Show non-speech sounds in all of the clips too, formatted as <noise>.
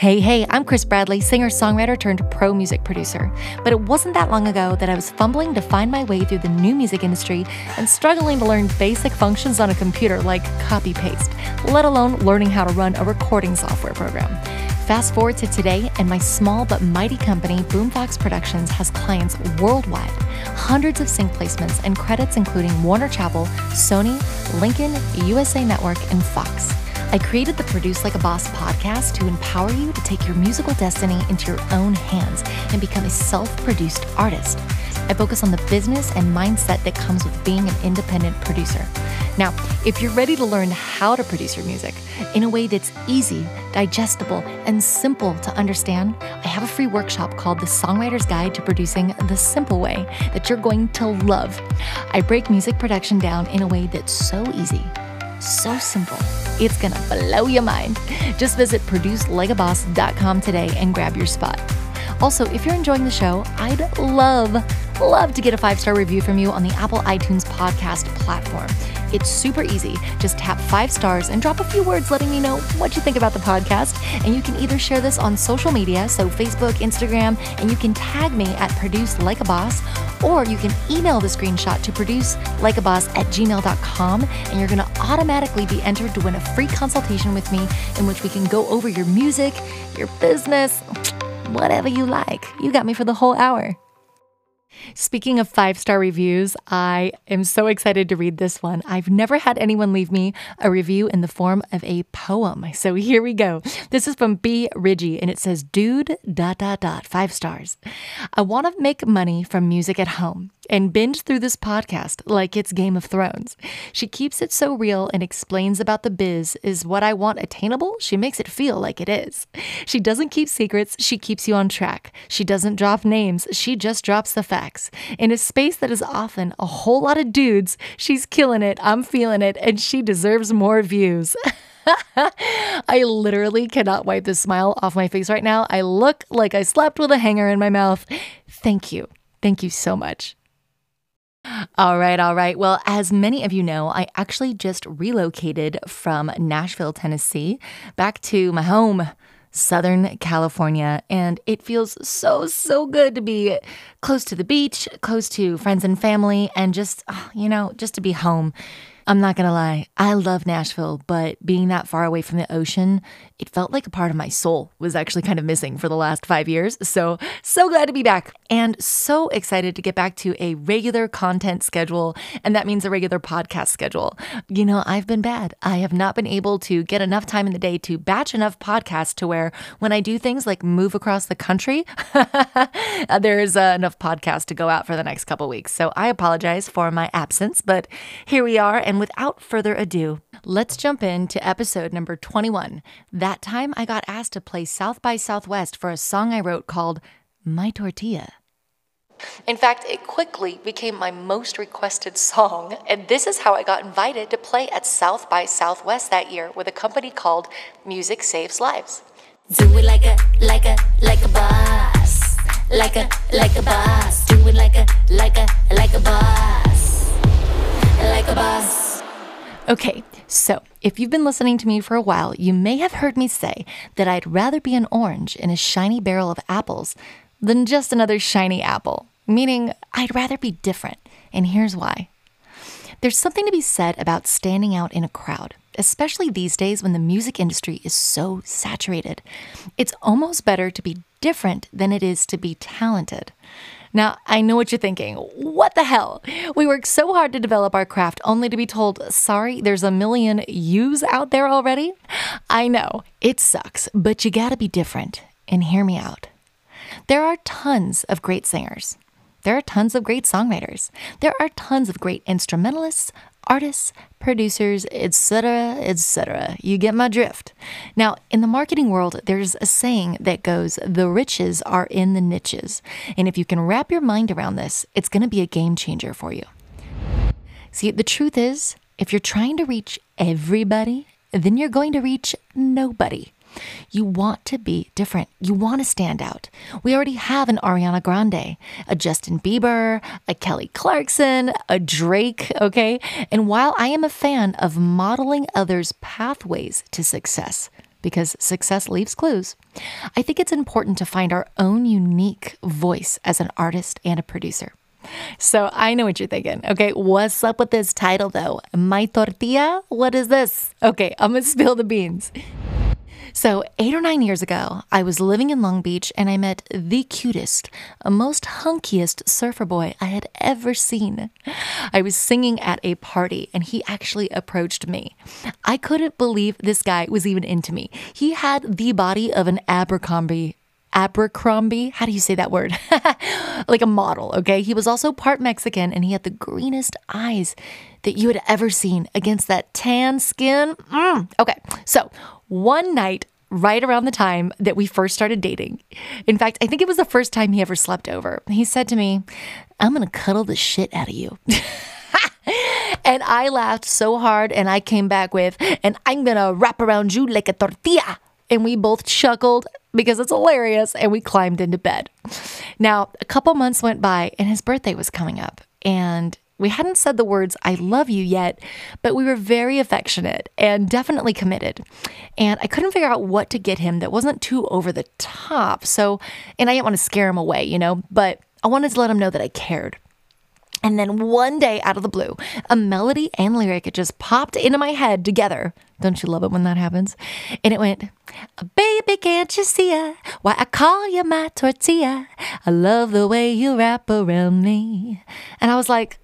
Hey, hey, I'm Chris Bradley, singer songwriter turned pro music producer. But it wasn't that long ago that I was fumbling to find my way through the new music industry and struggling to learn basic functions on a computer like copy paste, let alone learning how to run a recording software program. Fast forward to today, and my small but mighty company, Boomfox Productions, has clients worldwide, hundreds of sync placements, and credits including Warner Chappell, Sony, Lincoln, USA Network, and Fox. I created the Produce Like a Boss podcast to empower you to take your musical destiny into your own hands and become a self produced artist. I focus on the business and mindset that comes with being an independent producer. Now, if you're ready to learn how to produce your music in a way that's easy, digestible, and simple to understand, I have a free workshop called The Songwriter's Guide to Producing the Simple Way that you're going to love. I break music production down in a way that's so easy so simple. It's gonna blow your mind. Just visit producelikeaboss.com today and grab your spot. Also, if you're enjoying the show, I'd love, love to get a five star review from you on the Apple iTunes podcast platform. It's super easy. Just tap five stars and drop a few words letting me know what you think about the podcast. And you can either share this on social media, so Facebook, Instagram, and you can tag me at Produce Like a Boss, or you can email the screenshot to produce like a boss at gmail.com and you're going to automatically be entered to win a free consultation with me in which we can go over your music, your business, whatever you like. You got me for the whole hour. Speaking of five star reviews, I am so excited to read this one. I've never had anyone leave me a review in the form of a poem. So <laughs> here we go. This is from B. Ridgy and it says, Dude, dot, dot, dot, five stars. I want to make money from music at home and binge through this podcast like it's Game of Thrones. She keeps it so real and explains about the biz is what I want attainable. She makes it feel like it is. She doesn't keep secrets, she keeps you on track. She doesn't drop names, she just drops the facts. In a space that is often a whole lot of dudes, she's killing it. I'm feeling it, and she deserves more views. <laughs> I literally cannot wipe this smile off my face right now. I look like I slept with a hanger in my mouth. Thank you. Thank you so much. All right, all right. Well, as many of you know, I actually just relocated from Nashville, Tennessee, back to my home, Southern California. And it feels so, so good to be close to the beach, close to friends and family, and just, ah, you know, just to be home. I'm not gonna lie, I love Nashville, but being that far away from the ocean, it felt like a part of my soul was actually kind of missing for the last five years. So, so glad to be back and so excited to get back to a regular content schedule. And that means a regular podcast schedule. You know, I've been bad. I have not been able to get enough time in the day to batch enough podcasts to where when I do things like move across the country, <laughs> there's uh, enough podcasts to go out for the next couple weeks. So I apologize for my absence, but here we are. And without further ado, let's jump into episode number 21. That time I got asked to play South by Southwest for a song I wrote called My Tortilla. In fact, it quickly became my most requested song, and this is how I got invited to play at South by Southwest that year with a company called Music Saves Lives. Do it like a, like a, like a boss. Like a, like a boss. Do it like a, like a, like a boss. Like a boss. Okay, so if you've been listening to me for a while, you may have heard me say that I'd rather be an orange in a shiny barrel of apples than just another shiny apple, meaning I'd rather be different. And here's why. There's something to be said about standing out in a crowd, especially these days when the music industry is so saturated. It's almost better to be different than it is to be talented. Now, I know what you're thinking. What the hell? We work so hard to develop our craft only to be told, sorry, there's a million yous out there already? I know, it sucks, but you gotta be different. And hear me out. There are tons of great singers. There are tons of great songwriters. There are tons of great instrumentalists, artists, producers, etc., etc. You get my drift. Now, in the marketing world, there's a saying that goes, the riches are in the niches. And if you can wrap your mind around this, it's going to be a game changer for you. See, the truth is, if you're trying to reach everybody, then you're going to reach nobody. You want to be different. You want to stand out. We already have an Ariana Grande, a Justin Bieber, a Kelly Clarkson, a Drake, okay? And while I am a fan of modeling others' pathways to success, because success leaves clues. I think it's important to find our own unique voice as an artist and a producer. So I know what you're thinking. Okay, what's up with this title though? My tortilla? What is this? Okay, I'm gonna spill the beans. So, eight or nine years ago, I was living in Long Beach and I met the cutest, most hunkiest surfer boy I had ever seen. I was singing at a party and he actually approached me. I couldn't believe this guy was even into me. He had the body of an Abercrombie Abercrombie. How do you say that word? <laughs> like a model, okay? He was also part Mexican and he had the greenest eyes that you had ever seen against that tan skin. Mm. Okay, so one night, right around the time that we first started dating, in fact, I think it was the first time he ever slept over, he said to me, I'm gonna cuddle the shit out of you. <laughs> and I laughed so hard and I came back with, and I'm gonna wrap around you like a tortilla. And we both chuckled because it's hilarious and we climbed into bed. Now, a couple months went by and his birthday was coming up. And we hadn't said the words, I love you yet, but we were very affectionate and definitely committed. And I couldn't figure out what to get him that wasn't too over the top. So, and I didn't want to scare him away, you know, but I wanted to let him know that I cared. And then one day, out of the blue, a melody and lyric just popped into my head together. Don't you love it when that happens? And it went, Baby, can't you see ya? Why I call you my tortilla? I love the way you wrap around me. And I was like,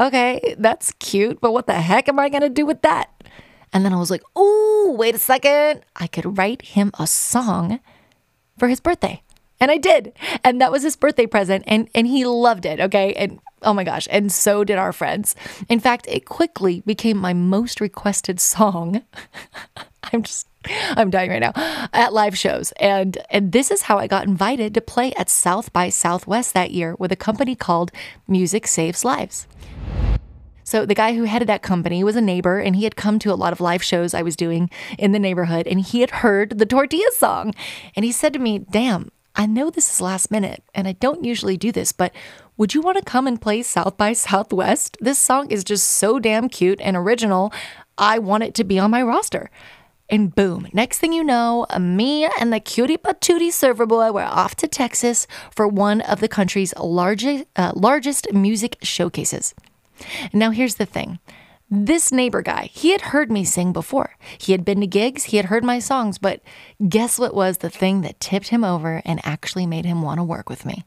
okay, that's cute, but what the heck am I going to do with that? And then I was like, oh, wait a second. I could write him a song for his birthday. And I did. And that was his birthday present. And, and he loved it. Okay. And oh my gosh. And so did our friends. In fact, it quickly became my most requested song. <laughs> I'm just, I'm dying right now at live shows. And, and this is how I got invited to play at South by Southwest that year with a company called Music Saves Lives. So the guy who headed that company was a neighbor and he had come to a lot of live shows I was doing in the neighborhood and he had heard the tortilla song. And he said to me, Damn, I know this is last minute and I don't usually do this, but would you want to come and play South by Southwest? This song is just so damn cute and original. I want it to be on my roster. And boom, next thing you know, me and the cutie patootie server boy were off to Texas for one of the country's largest, uh, largest music showcases. Now, here's the thing. This neighbor guy, he had heard me sing before. He had been to gigs, he had heard my songs, but guess what was the thing that tipped him over and actually made him want to work with me?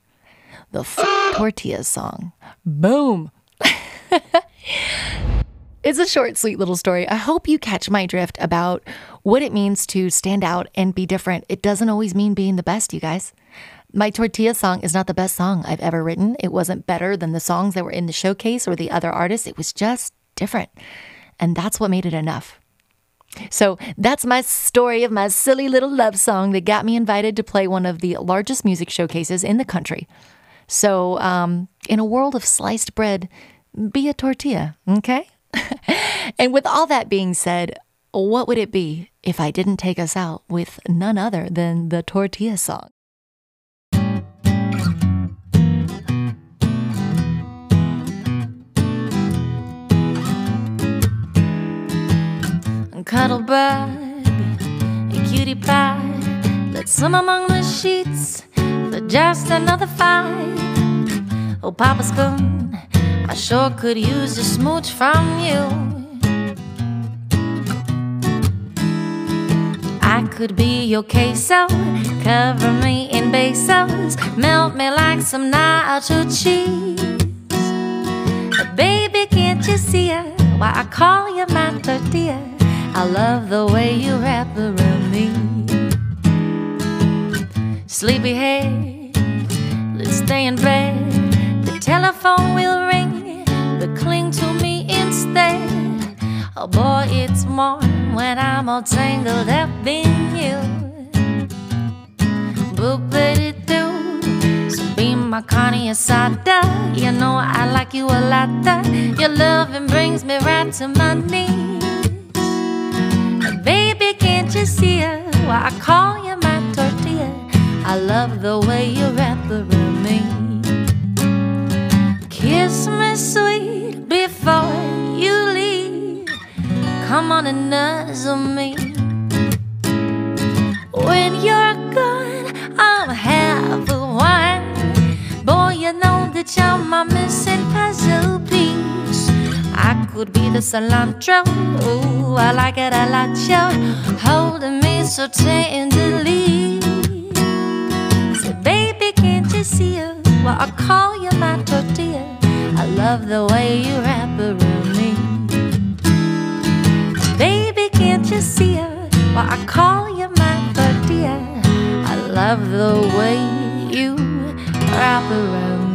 The f- Tortillas song. Boom. <laughs> it's a short, sweet little story. I hope you catch my drift about what it means to stand out and be different. It doesn't always mean being the best, you guys. My tortilla song is not the best song I've ever written. It wasn't better than the songs that were in the showcase or the other artists. It was just different. And that's what made it enough. So that's my story of my silly little love song that got me invited to play one of the largest music showcases in the country. So, um, in a world of sliced bread, be a tortilla, okay? <laughs> and with all that being said, what would it be if I didn't take us out with none other than the tortilla song? cuddle bug, a cutie pie. Let's swim among the sheets for just another fight. Oh, Papa Spoon, I sure could use a smooch from you. I could be your queso, cover me in besos, melt me like some nacho cheese. Baby, can't you see it? Why I call you my tortilla? I love the way you wrap around me. Sleepyhead, let's stay in bed. The telephone will ring, Oh boy, it's warm when I'm all tangled up in you. Boopity doo, so be my carne asada. You know I like you a lot. Your loving brings me right to my knees. Baby, can't you see it? Why I call you my tortilla? I love the way you wanting me. When you're gone, I'm half a one. Boy, you know that you're my missing puzzle piece. I could be the cilantro. Ooh, I like it a lot. You're holding me so tenderly. So baby, can't you see it? Well, I call you my tortilla. I love the way you wrap around. You see it? Well, I call you my tortilla. I love the way you wrap around